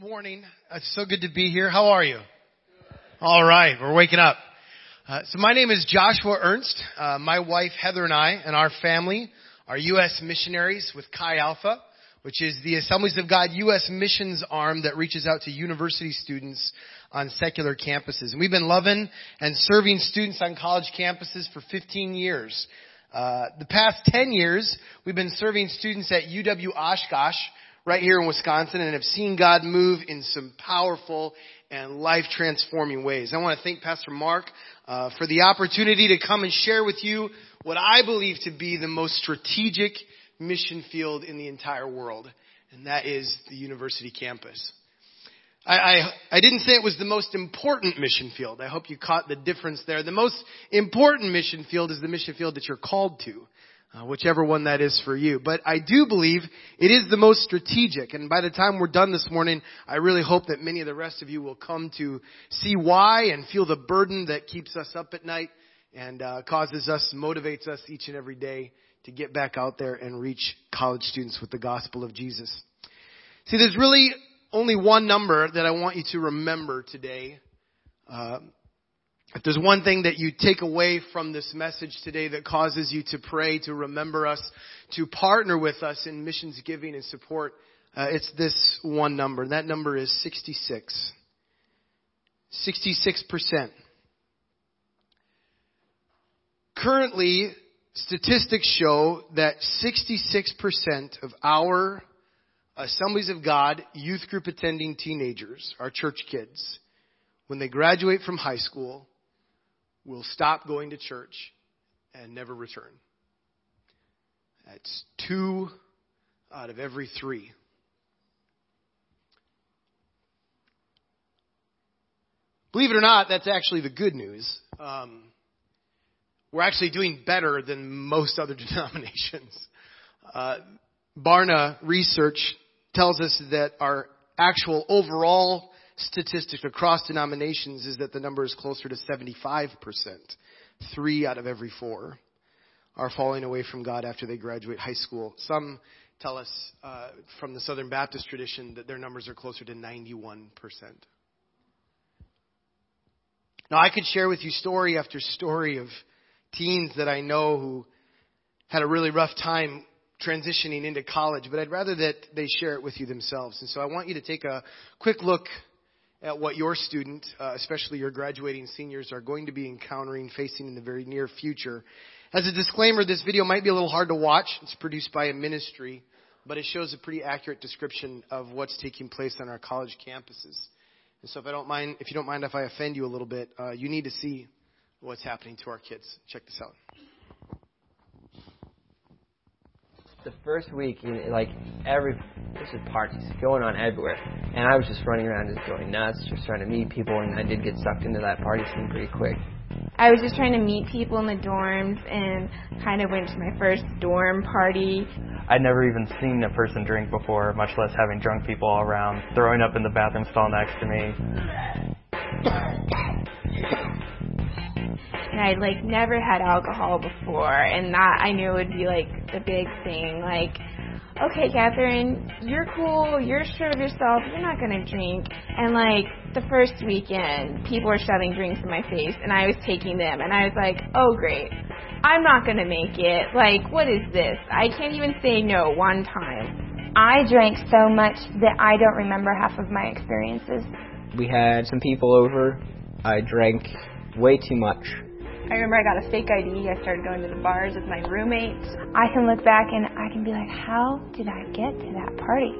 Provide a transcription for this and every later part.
morning. It's so good to be here. How are you? All right, we're waking up. Uh, so my name is Joshua Ernst. Uh, my wife Heather and I and our family are U.S. missionaries with Chi Alpha, which is the Assemblies of God U.S. missions arm that reaches out to university students on secular campuses. And we've been loving and serving students on college campuses for 15 years. Uh, the past 10 years, we've been serving students at UW Oshkosh, right here in Wisconsin and have seen God move in some powerful and life transforming ways. I want to thank Pastor Mark uh, for the opportunity to come and share with you what I believe to be the most strategic mission field in the entire world, and that is the university campus. I, I, I didn't say it was the most important mission field. I hope you caught the difference there. The most important mission field is the mission field that you're called to uh, whichever one that is for you. But I do believe it is the most strategic. And by the time we're done this morning, I really hope that many of the rest of you will come to see why and feel the burden that keeps us up at night and uh, causes us, motivates us each and every day to get back out there and reach college students with the gospel of Jesus. See, there's really only one number that I want you to remember today. Uh, if there's one thing that you take away from this message today that causes you to pray, to remember us, to partner with us in missions giving and support, uh, it's this one number. And that number is 66. 66%. Currently, statistics show that 66% of our Assemblies of God youth group attending teenagers, our church kids, when they graduate from high school, will stop going to church and never return. That's two out of every three. Believe it or not, that's actually the good news. Um, we're actually doing better than most other denominations. Uh, Barna research tells us that our actual overall statistic across denominations is that the number is closer to 75%. Three out of every four are falling away from God after they graduate high school. Some tell us uh, from the Southern Baptist tradition that their numbers are closer to 91%. Now, I could share with you story after story of teens that I know who had a really rough time transitioning into college, but I'd rather that they share it with you themselves. And so I want you to take a quick look at what your student, uh, especially your graduating seniors, are going to be encountering, facing in the very near future. As a disclaimer, this video might be a little hard to watch. It's produced by a ministry, but it shows a pretty accurate description of what's taking place on our college campuses. And so, if I don't mind, if you don't mind, if I offend you a little bit, uh, you need to see what's happening to our kids. Check this out the first week, like every this is parties going on everywhere, and I was just running around, just going nuts, just trying to meet people, and I did get sucked into that party scene pretty quick. I was just trying to meet people in the dorms, and kind of went to my first dorm party. I'd never even seen a person drink before, much less having drunk people all around, throwing up in the bathroom stall next to me. and I'd like never had alcohol before, and that I knew would be like the big thing. Like, okay, Catherine, you're cool, you're sure of yourself, you're not gonna drink. And like the first weekend, people were shoving drinks in my face, and I was taking them, and I was like, oh great, I'm not gonna make it. Like, what is this? I can't even say no one time. I drank so much that I don't remember half of my experiences. We had some people over. I drank way too much. I remember I got a fake ID. I started going to the bars with my roommates. I can look back and I can be like, how did I get to that party?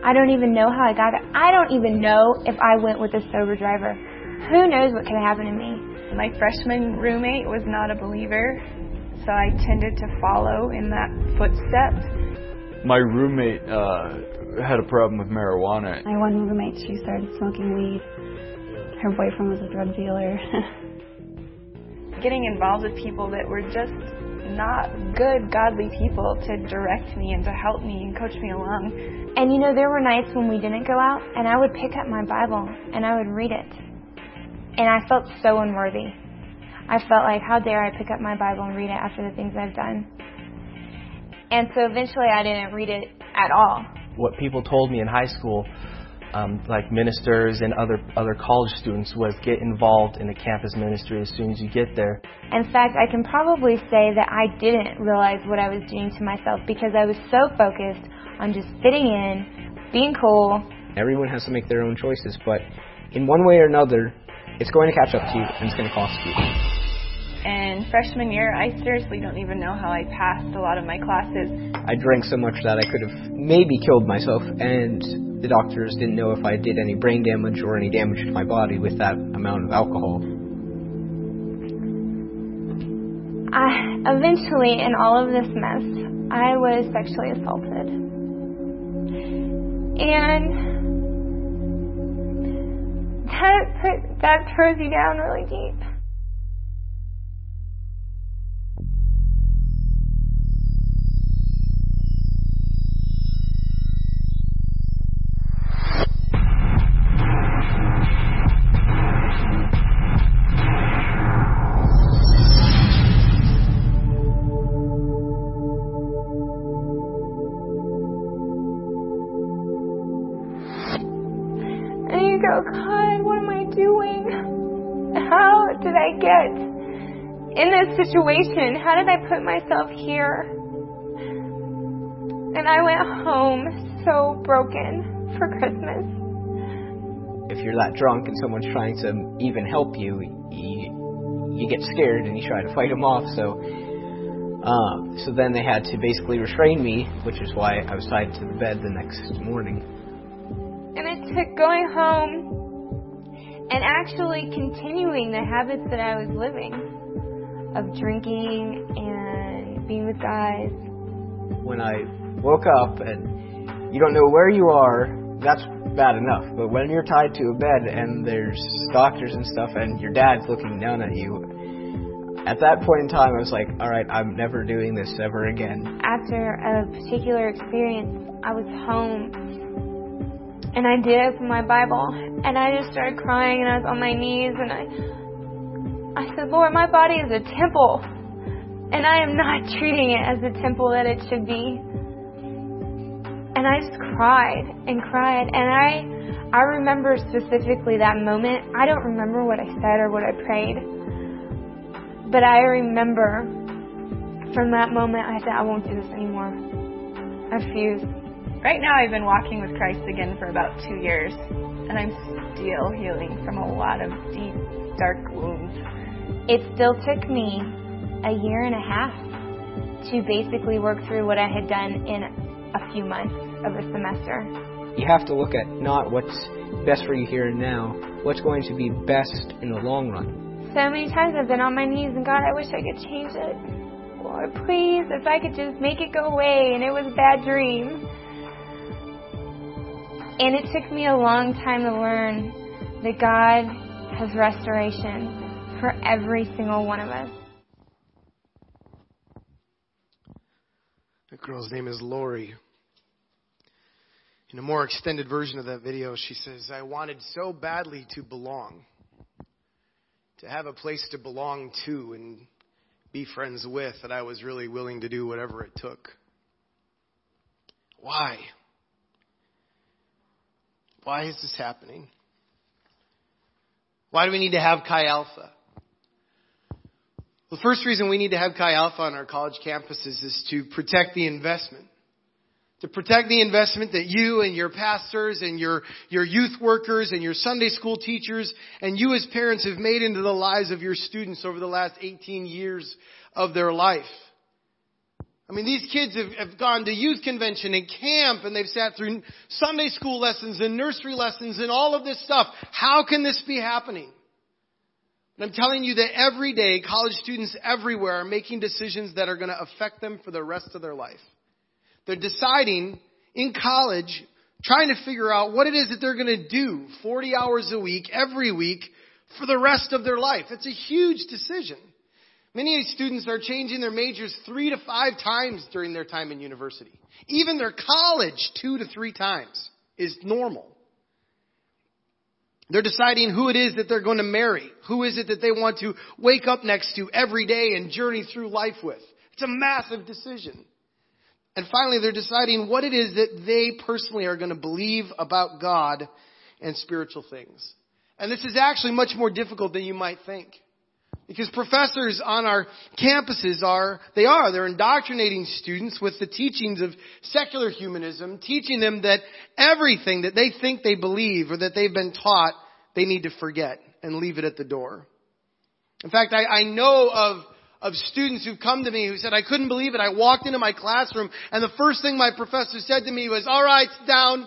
I don't even know how I got there. I don't even know if I went with a sober driver. Who knows what could have happened to me? My freshman roommate was not a believer, so I tended to follow in that footsteps. My roommate uh, had a problem with marijuana. My one roommate, she started smoking weed. Her boyfriend was a drug dealer. getting involved with people that were just not good, godly people to direct me and to help me and coach me along. And you know, there were nights when we didn't go out, and I would pick up my Bible and I would read it. And I felt so unworthy. I felt like, how dare I pick up my Bible and read it after the things I've done? And so eventually I didn't read it at all. What people told me in high school um, like ministers and other other college students was get involved in the campus ministry as soon as you get there. In fact, I can probably say that I didn't realize what I was doing to myself because I was so focused on just fitting in, being cool. Everyone has to make their own choices, but in one way or another, it's going to catch up to you and it's going to cost you. And freshman year, I seriously don't even know how I passed a lot of my classes. I drank so much that I could have maybe killed myself, and the doctors didn't know if I did any brain damage or any damage to my body with that amount of alcohol. I, eventually, in all of this mess, I was sexually assaulted. And that, put, that throws you down really deep. Situation? How did I put myself here? And I went home so broken for Christmas. If you're that drunk and someone's trying to even help you, you, you get scared and you try to fight them off. So, um, so then they had to basically restrain me, which is why I was tied to the bed the next morning. And it took going home and actually continuing the habits that I was living of drinking and being with guys. When I woke up and you don't know where you are, that's bad enough. But when you're tied to a bed and there's doctors and stuff and your dad's looking down at you, at that point in time, I was like, all right, I'm never doing this ever again. After a particular experience, I was home and I did open my Bible and I just started crying and I was on my knees and I I said, Lord, my body is a temple and I am not treating it as the temple that it should be. And I just cried and cried and I I remember specifically that moment. I don't remember what I said or what I prayed. But I remember from that moment I said I won't do this anymore. I refuse. Right now, I've been walking with Christ again for about two years, and I'm still healing from a lot of deep, dark wounds. It still took me a year and a half to basically work through what I had done in a few months of a semester. You have to look at not what's best for you here and now, what's going to be best in the long run. So many times I've been on my knees and God, I wish I could change it. Lord, please, if I could just make it go away and it was a bad dream. And it took me a long time to learn that God has restoration for every single one of us. The girl's name is Lori. In a more extended version of that video, she says, I wanted so badly to belong, to have a place to belong to and be friends with, that I was really willing to do whatever it took. Why? Why is this happening? Why do we need to have Chi Alpha? The first reason we need to have Chi Alpha on our college campuses is to protect the investment. To protect the investment that you and your pastors and your, your youth workers and your Sunday school teachers and you as parents have made into the lives of your students over the last 18 years of their life. I mean, these kids have, have gone to youth convention and camp and they've sat through Sunday school lessons and nursery lessons and all of this stuff. How can this be happening? And I'm telling you that every day college students everywhere are making decisions that are going to affect them for the rest of their life. They're deciding in college, trying to figure out what it is that they're going to do 40 hours a week, every week, for the rest of their life. It's a huge decision. Many students are changing their majors three to five times during their time in university. Even their college, two to three times, is normal. They're deciding who it is that they're going to marry. Who is it that they want to wake up next to every day and journey through life with. It's a massive decision. And finally, they're deciding what it is that they personally are going to believe about God and spiritual things. And this is actually much more difficult than you might think. Because professors on our campuses are, they are, they're indoctrinating students with the teachings of secular humanism, teaching them that everything that they think they believe or that they've been taught, they need to forget and leave it at the door. In fact, I, I know of, of students who've come to me who said, I couldn't believe it. I walked into my classroom and the first thing my professor said to me was, alright, sit down.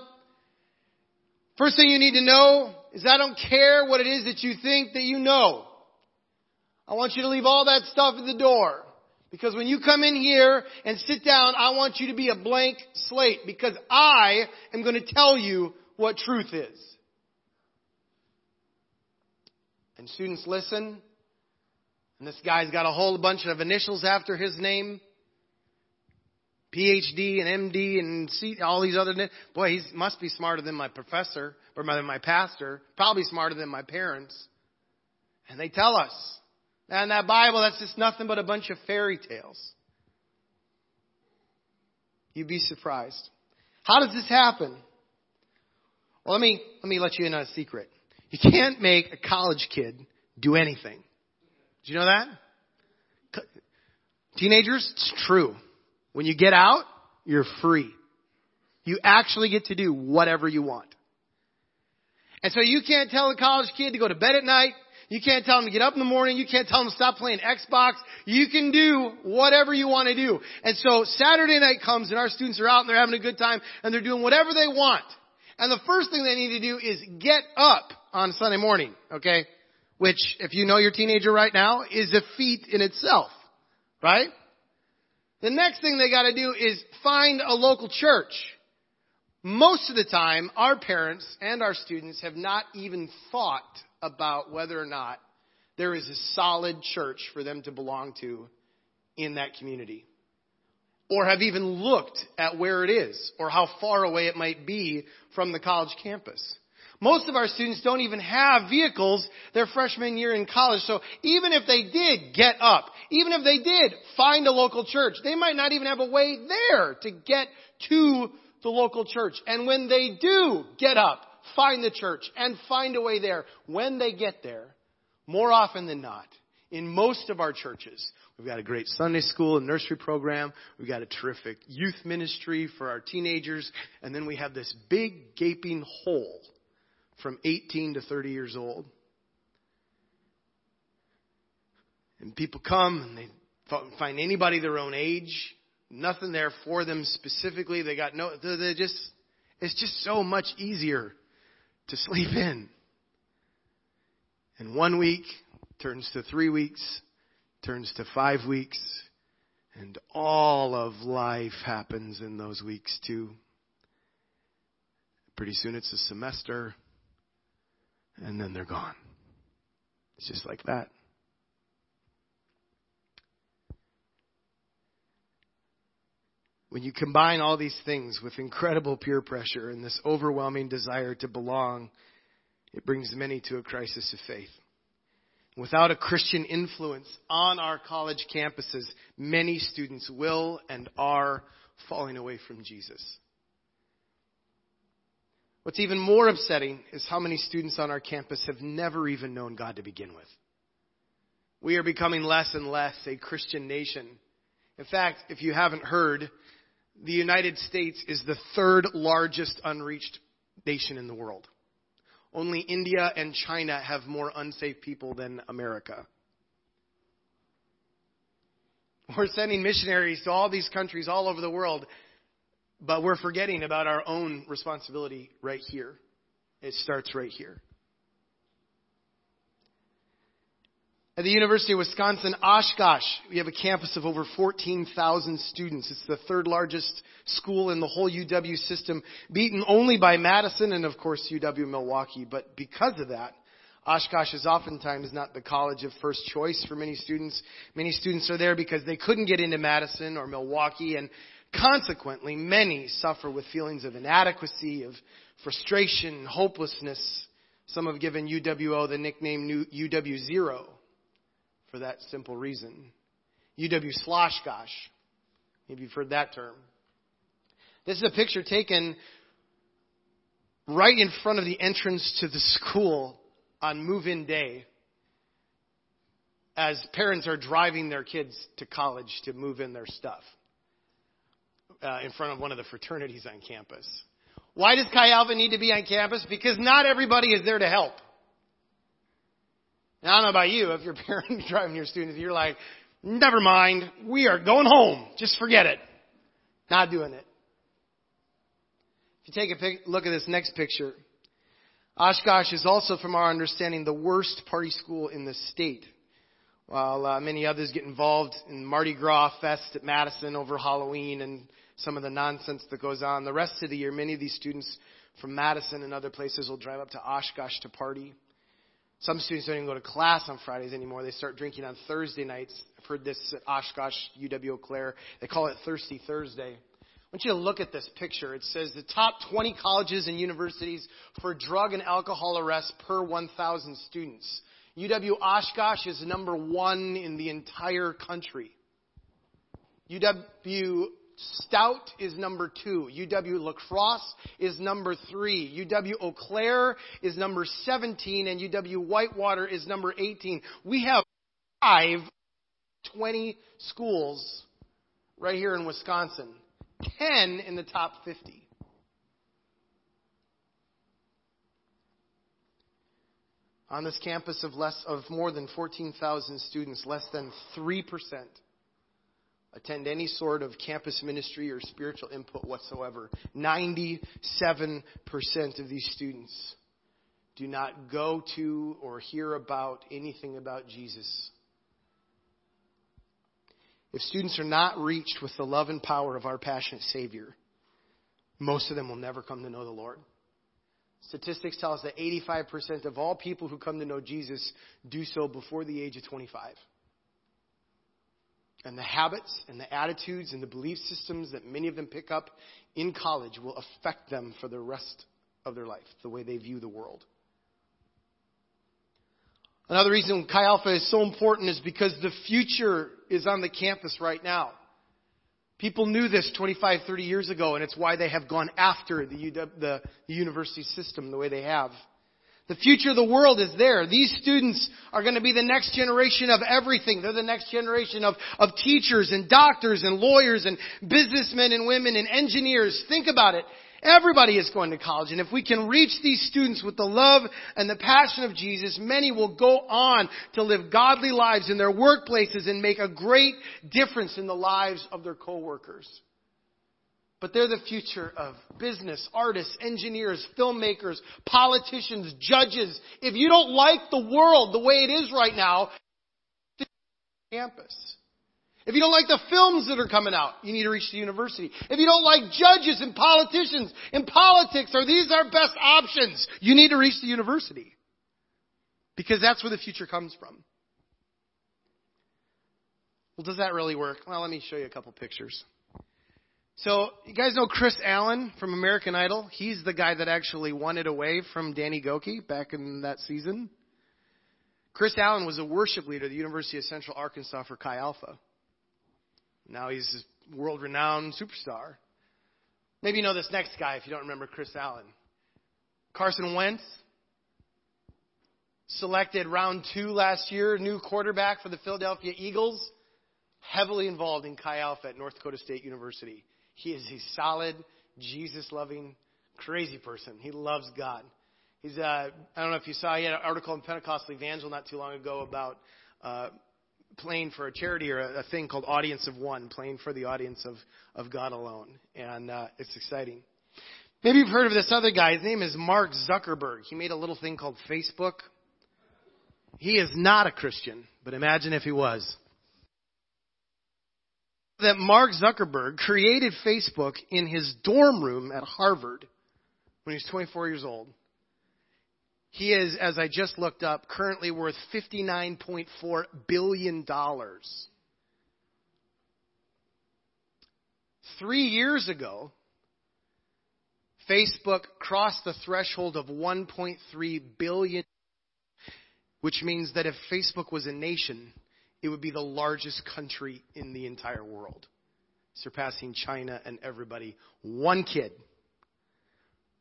First thing you need to know is I don't care what it is that you think that you know. I want you to leave all that stuff at the door. Because when you come in here and sit down, I want you to be a blank slate because I am going to tell you what truth is. And students listen. And this guy's got a whole bunch of initials after his name. PhD and MD and C, all these other, boy, he must be smarter than my professor, or than my pastor, probably smarter than my parents. And they tell us, and that Bible, that's just nothing but a bunch of fairy tales. You'd be surprised. How does this happen? Well, let me, let me let you in on a secret. You can't make a college kid do anything. Do you know that? Teenagers, it's true. When you get out, you're free. You actually get to do whatever you want. And so you can't tell a college kid to go to bed at night. You can't tell them to get up in the morning. You can't tell them to stop playing Xbox. You can do whatever you want to do. And so Saturday night comes and our students are out and they're having a good time and they're doing whatever they want. And the first thing they need to do is get up on Sunday morning, okay? Which, if you know your teenager right now, is a feat in itself, right? The next thing they gotta do is find a local church. Most of the time, our parents and our students have not even thought about whether or not there is a solid church for them to belong to in that community. Or have even looked at where it is or how far away it might be from the college campus. Most of our students don't even have vehicles their freshman year in college. So even if they did get up, even if they did find a local church, they might not even have a way there to get to the local church. And when they do get up, find the church and find a way there, when they get there, more often than not, in most of our churches, we've got a great Sunday school and nursery program. We've got a terrific youth ministry for our teenagers. And then we have this big gaping hole from 18 to 30 years old. And people come and they find anybody their own age. Nothing there for them specifically. They got no, they just, it's just so much easier to sleep in. And one week turns to three weeks, turns to five weeks, and all of life happens in those weeks too. Pretty soon it's a semester, and then they're gone. It's just like that. When you combine all these things with incredible peer pressure and this overwhelming desire to belong, it brings many to a crisis of faith. Without a Christian influence on our college campuses, many students will and are falling away from Jesus. What's even more upsetting is how many students on our campus have never even known God to begin with. We are becoming less and less a Christian nation. In fact, if you haven't heard, the United States is the third largest unreached nation in the world. Only India and China have more unsafe people than America. We're sending missionaries to all these countries all over the world, but we're forgetting about our own responsibility right here. It starts right here. At the University of Wisconsin Oshkosh, we have a campus of over 14,000 students. It's the third largest school in the whole UW system, beaten only by Madison and of course UW Milwaukee. But because of that, Oshkosh is oftentimes not the college of first choice for many students. Many students are there because they couldn't get into Madison or Milwaukee and consequently many suffer with feelings of inadequacy, of frustration, hopelessness. Some have given UWO the nickname UW Zero for that simple reason. UW Sloshkosh. Maybe you've heard that term. This is a picture taken right in front of the entrance to the school on move-in day as parents are driving their kids to college to move in their stuff uh, in front of one of the fraternities on campus. Why does Chi Alpha need to be on campus? Because not everybody is there to help. Now, I don't know about you, if you're parent driving your students, you're like, never mind, we are going home. Just forget it. Not doing it. If you take a pic- look at this next picture, Oshkosh is also, from our understanding, the worst party school in the state. While uh, many others get involved in Mardi Gras Fest at Madison over Halloween and some of the nonsense that goes on, the rest of the year, many of these students from Madison and other places will drive up to Oshkosh to party. Some students don't even go to class on Fridays anymore. They start drinking on Thursday nights. I've heard this at Oshkosh, UW Eau Claire. They call it Thirsty Thursday. I want you to look at this picture. It says the top 20 colleges and universities for drug and alcohol arrests per 1,000 students. UW Oshkosh is number one in the entire country. UW Stout is number two. UW La Crosse is number three. UW Eau Claire is number 17 and UW Whitewater is number 18. We have five 20 schools right here in Wisconsin. 10 in the top 50. On this campus of less of more than 14,000 students, less than 3% attend any sort of campus ministry or spiritual input whatsoever. 97% of these students do not go to or hear about anything about Jesus. If students are not reached with the love and power of our passionate Savior, most of them will never come to know the Lord. Statistics tell us that 85% of all people who come to know Jesus do so before the age of 25. And the habits and the attitudes and the belief systems that many of them pick up in college will affect them for the rest of their life, the way they view the world. Another reason Chi Alpha is so important is because the future is on the campus right now. People knew this 25, 30 years ago, and it's why they have gone after the, UW, the, the university system the way they have. The future of the world is there. These students are going to be the next generation of everything. They're the next generation of, of teachers and doctors and lawyers and businessmen and women and engineers. Think about it. Everybody is going to college. And if we can reach these students with the love and the passion of Jesus, many will go on to live godly lives in their workplaces and make a great difference in the lives of their coworkers. But they're the future of business, artists, engineers, filmmakers, politicians, judges. If you don't like the world the way it is right now, campus. If you don't like the films that are coming out, you need to reach the university. If you don't like judges and politicians and politics, are these our best options, you need to reach the university. Because that's where the future comes from. Well, does that really work? Well, let me show you a couple pictures. So, you guys know Kris Allen from American Idol? He's the guy that actually won it away from Danny Gokey back in that season. Kris Allen was a worship leader at the University of Central Arkansas for Chi Alpha. Now he's a world renowned superstar. Maybe you know this next guy if you don't remember Kris Allen. Carson Wentz, selected round two last year, new quarterback for the Philadelphia Eagles, heavily involved in Chi Alpha at North Dakota State University. He is a solid, Jesus loving, crazy person. He loves God. He's, uh, I don't know if you saw, he had an article in Pentecostal Evangel not too long ago about uh, playing for a charity or a, a thing called Audience of One, playing for the audience of, of God alone. And uh, it's exciting. Maybe you've heard of this other guy. His name is Mark Zuckerberg. He made a little thing called Facebook. He is not a Christian, but imagine if he was. That Mark Zuckerberg created Facebook in his dorm room at Harvard when he was 24 years old. He is, as I just looked up, currently worth $59.4 billion. Three years ago, Facebook crossed the threshold of 1.3 billion, which means that if Facebook was a nation, it would be the largest country in the entire world, surpassing China and everybody. One kid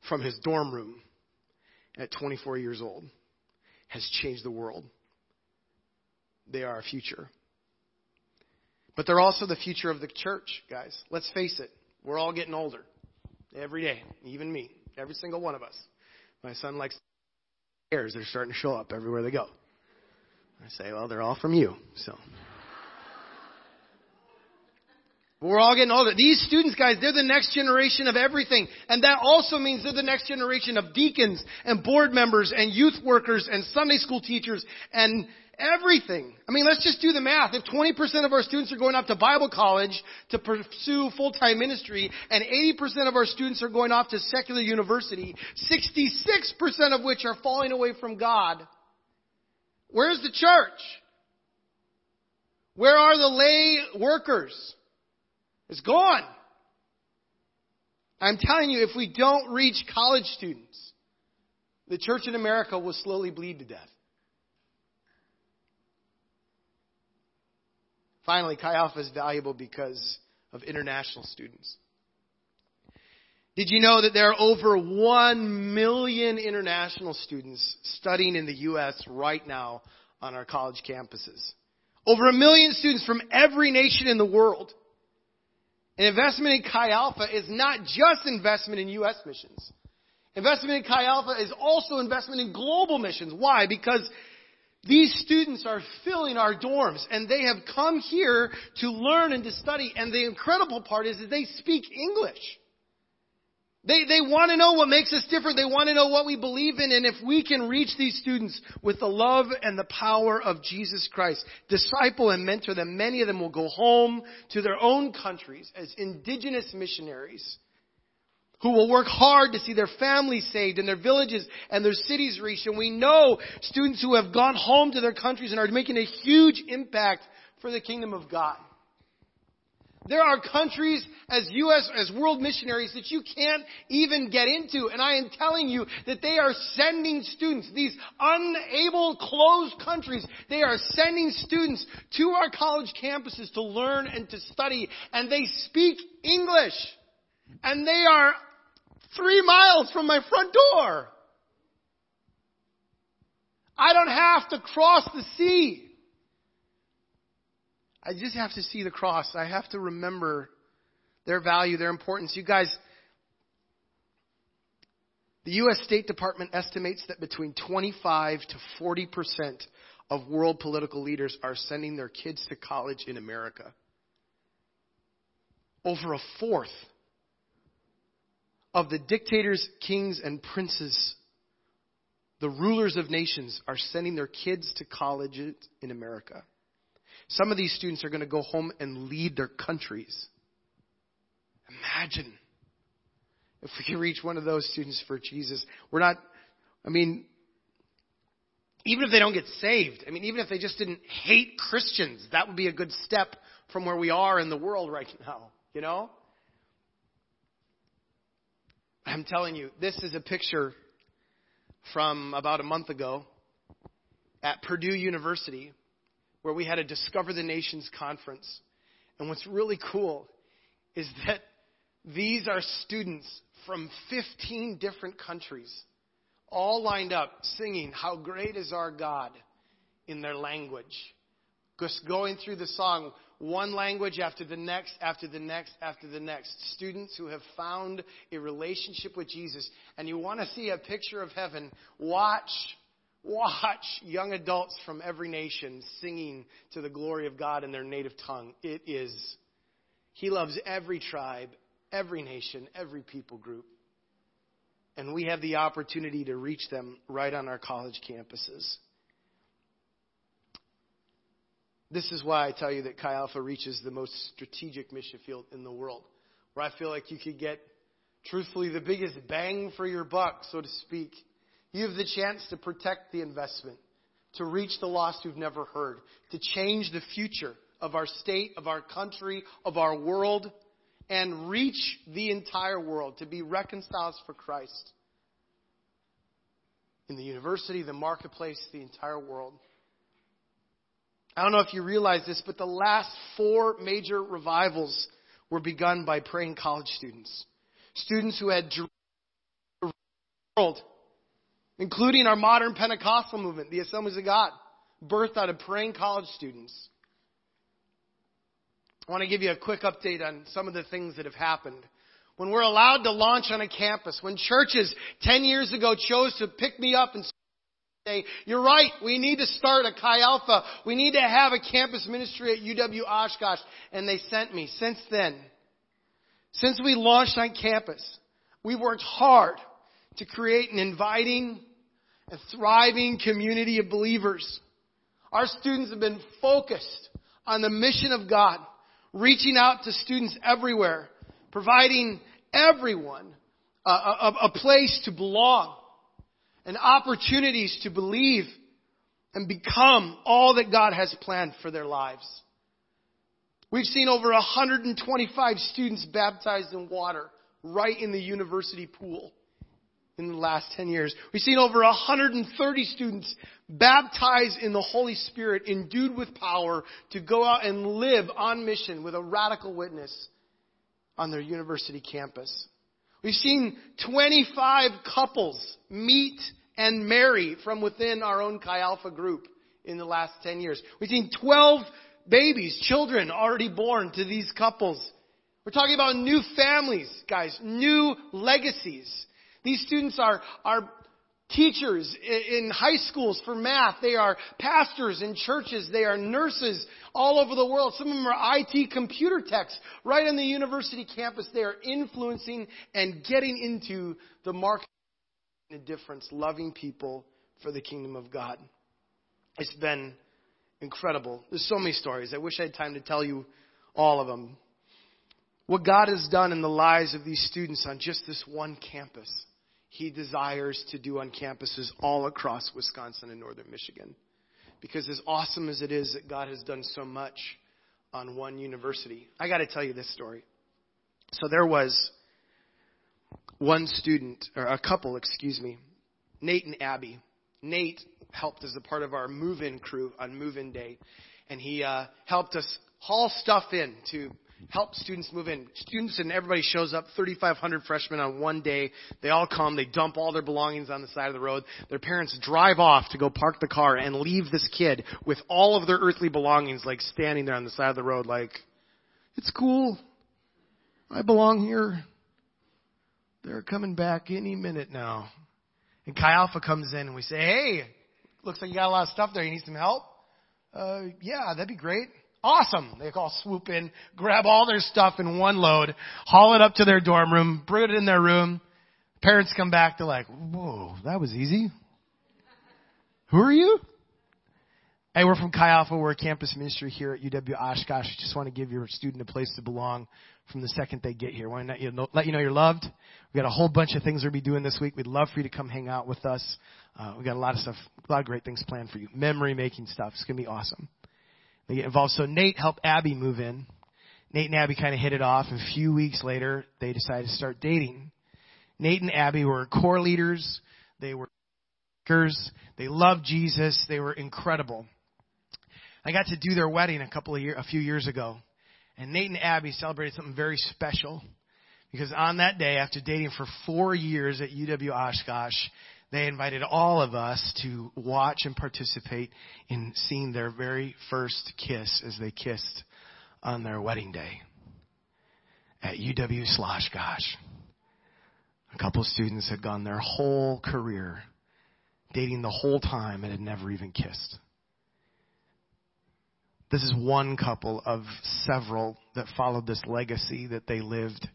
from his dorm room at 24 years old has changed the world. They are our future. But they're also the future of the church, guys. Let's face it. We're all getting older. Every day. Even me. Every single one of us. My son likes hairs. They're starting to show up everywhere they go. I say, well, they're all from you. So. We're all getting older. These students, guys, they're the next generation of everything. And that also means they're the next generation of deacons and board members and youth workers and Sunday school teachers and everything. I mean, let's just do the math. If 20% of our students are going off to Bible college to pursue full-time ministry and 80% of our students are going off to secular university, 66% of which are falling away from God, where's the church? Where are the lay workers? It's gone. I'm telling you, if we don't reach college students, the church in America will slowly bleed to death. Finally, Chi Alpha is valuable because of international students. Did you know that there are over 1 million international students studying in the U.S. right now on our college campuses? Over a million students from every nation in the world. An investment in Chi Alpha is not just investment in U.S. missions. Investment in Chi Alpha is also investment in global missions. Why? Because these students are filling our dorms and they have come here to learn and to study. And the incredible part is that they speak English. They, they want to know what makes us different. They want to know what we believe in. And if we can reach these students with the love and the power of Jesus Christ, disciple and mentor them, many of them will go home to their own countries as indigenous missionaries who will work hard to see their families saved and their villages and their cities reached. And we know students who have gone home to their countries and are making a huge impact for the kingdom of God. There are countries as U.S., as world missionaries that you can't even get into. And I am telling you that they are sending students, these unable, closed countries, they are sending students to our college campuses to learn and to study. And they speak English. And they are three miles from my front door. I don't have to cross the sea. I just have to see the cross. I have to remember their value, their importance. You guys, the U.S. State Department estimates that between 25 to 40 percent of world political leaders are sending their kids to college in America. Over a fourth of the dictators, kings, and princes, the rulers of nations, are sending their kids to college in America. Some of these students are going to go home and lead their countries. Imagine if we can reach one of those students for Jesus. We're not, I mean, even if they don't get saved, I mean, even if they just didn't hate Christians, that would be a good step from where we are in the world right now, you know? I'm telling you, this is a picture from about a month ago at Purdue University where we had a Discover the Nations conference. And what's really cool is that these are students from 15 different countries, all lined up singing, How Great is Our God in their language. Just going through the song, one language after the next, after the next, after the next. Students who have found a relationship with Jesus. And you want to see a picture of heaven, watch watch young adults from every nation singing to the glory of God in their native tongue. It is, He loves every tribe, every nation, every people group. And we have the opportunity to reach them right on our college campuses. This is why I tell you that Chi Alpha reaches the most strategic mission field in the world, where I feel like you could get, truthfully, the biggest bang for your buck, so to speak you have the chance to protect the investment, to reach the lost who've never heard, to change the future of our state, of our country, of our world, and reach the entire world, to be reconciled for Christ. In the university, the marketplace, the entire world. I don't know if you realize this, but the last four major revivals were begun by praying college students. Students who had dreamed the world including our modern Pentecostal movement, the Assemblies of God, birthed out of praying college students. I want to give you a quick update on some of the things that have happened. When we're allowed to launch on a campus, when churches 10 years ago chose to pick me up and say, you're right, we need to start a Chi Alpha. We need to have a campus ministry at UW Oshkosh. And they sent me. Since then, since we launched on campus, we worked hard to create an inviting and thriving community of believers. Our students have been focused on the mission of God, reaching out to students everywhere, providing everyone a, a, a place to belong and opportunities to believe and become all that God has planned for their lives. We've seen over 125 students baptized in water right in the university pool in the last 10 years. We've seen over 130 students baptized in the Holy Spirit, endued with power to go out and live on mission with a radical witness on their university campus. We've seen 25 couples meet and marry from within our own Chi Alpha group in the last 10 years. We've seen 12 babies, children already born to these couples. We're talking about new families, guys, new legacies. These students are, are teachers in high schools for math. They are pastors in churches. They are nurses all over the world. Some of them are IT computer techs right on the university campus. They are influencing and getting into the market a difference, loving people for the kingdom of God. It's been incredible. There's so many stories. I wish I had time to tell you all of them. What God has done in the lives of these students on just this one campus, He desires to do on campuses all across Wisconsin and northern Michigan. Because as awesome as it is that God has done so much on one university, I got to tell you this story. So there was one student, or a couple, excuse me, Nate and Abby. Nate helped as a part of our move-in crew on move-in day, and he uh, helped us haul stuff in to help students move in. Students and everybody shows up, 3,500 freshmen on one day. They all come, they dump all their belongings on the side of the road. Their parents drive off to go park the car and leave this kid with all of their earthly belongings like standing there on the side of the road like, it's cool. I belong here. They're coming back any minute now. And Chi Alpha comes in and we say, hey, looks like you got a lot of stuff there. You need some help? Uh, yeah, that'd be great. Awesome. They all swoop in, grab all their stuff in one load, haul it up to their dorm room, bring it in their room. Parents come back, they're like, whoa, that was easy. Who are you? Hey, we're from Chi Alpha. We're a campus ministry here at UW Oshkosh. Just want to give your student a place to belong from the second they get here. Want to let you know you're loved. We've got a whole bunch of things we'll be doing this week. We'd love for you to come hang out with us. Uh, we've got a lot of stuff, a lot of great things planned for you. Memory making stuff. It's to be awesome. They get involved. So Nate helped Abby move in. Nate and Abby kind of hit it off. A few weeks later, they decided to start dating. Nate and Abby were core leaders. They were they loved Jesus. They were incredible. I got to do their wedding a couple of years, a few years ago. And Nate and Abby celebrated something very special because on that day, after dating for four years at UW Oshkosh, they invited all of us to watch and participate in seeing their very first kiss as they kissed on their wedding day at UW Sloshkosh. A couple of students had gone their whole career dating the whole time and had never even kissed. This is one couple of several that followed this legacy that they lived.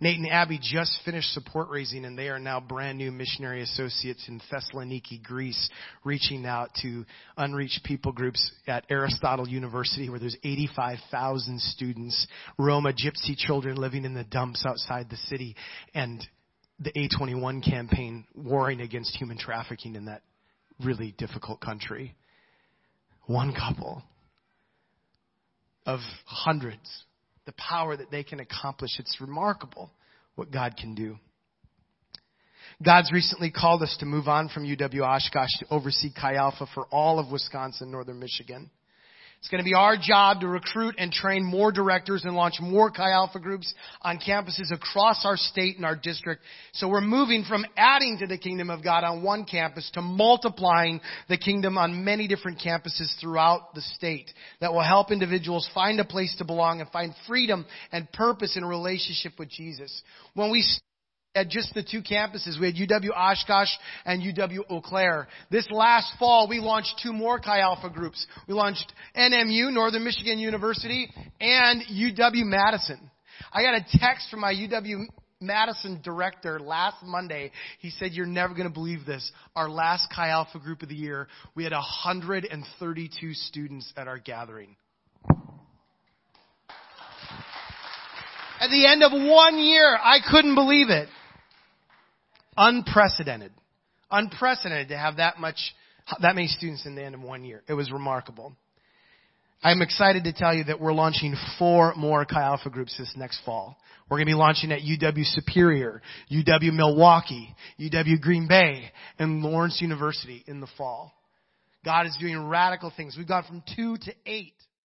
Nate and Abby just finished support raising and they are now brand new missionary associates in Thessaloniki, Greece, reaching out to unreached people groups at Aristotle University where there's 85,000 students, Roma gypsy children living in the dumps outside the city, and the A21 campaign warring against human trafficking in that really difficult country. One couple of hundreds. The power that they can accomplish. It's remarkable what God can do. God's recently called us to move on from UW Oshkosh to oversee Chi Alpha for all of Wisconsin, northern Michigan. It's going to be our job to recruit and train more directors and launch more Chi Alpha groups on campuses across our state and our district. So we're moving from adding to the kingdom of God on one campus to multiplying the kingdom on many different campuses throughout the state that will help individuals find a place to belong and find freedom and purpose in a relationship with Jesus. When we at just the two campuses. We had UW Oshkosh and UW Eau Claire. This last fall, we launched two more Chi Alpha groups. We launched NMU, Northern Michigan University, and UW Madison. I got a text from my UW Madison director last Monday. He said, you're never going to believe this. Our last Chi Alpha group of the year, we had 132 students at our gathering. At the end of one year, I couldn't believe it. Unprecedented. Unprecedented to have that much, that many students in the end of one year. It was remarkable. I'm excited to tell you that we're launching four more Chi Alpha groups this next fall. We're going to be launching at UW Superior, UW Milwaukee, UW Green Bay, and Lawrence University in the fall. God is doing radical things. We've gone from two to eight